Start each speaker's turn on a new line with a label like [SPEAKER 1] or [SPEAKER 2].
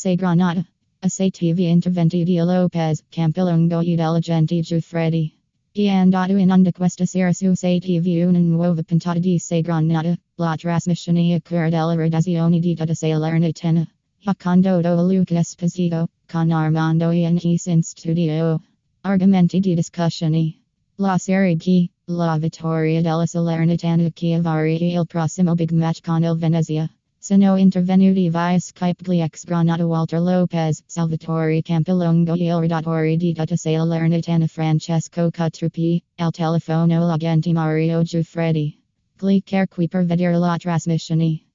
[SPEAKER 1] Se Granada. Acetive interventi di Lopez, Campilongo e della gente Giuffredi. E andato in onda questa sera su Acetive una nuova puntata di Se Granada, la trasmissione a cura della redazione di tutta Salernitana. Ha condotto Luca Esposito, con Armando Iannis in studio. Argomenti di discussione. La Serie B, la vittoria della Salernitana Chiavari il prossimo big match con il Venezia. Sono intervenuti via Skype Gliex granata Walter Lopez, Salvatore Campilongo e il redattore di tutta Salernitana Francesco Cutrupi, al telefono l'agente Mario Giuffredi. Cliccare qui per vedere la trasmissione.